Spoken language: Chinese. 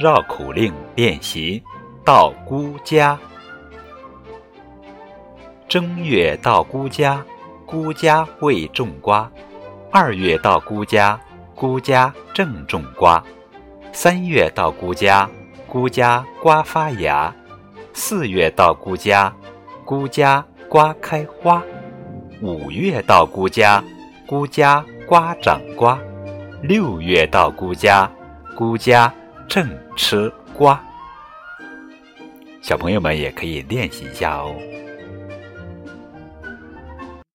绕口令练习到姑家。正月到姑家，姑家未种瓜；二月到姑家，姑家正种瓜；三月到姑家，姑家瓜发芽；四月到姑家，姑家瓜开花；五月到姑家，姑家瓜长瓜；六月到姑家，姑家。正吃瓜，小朋友们也可以练习一下哦。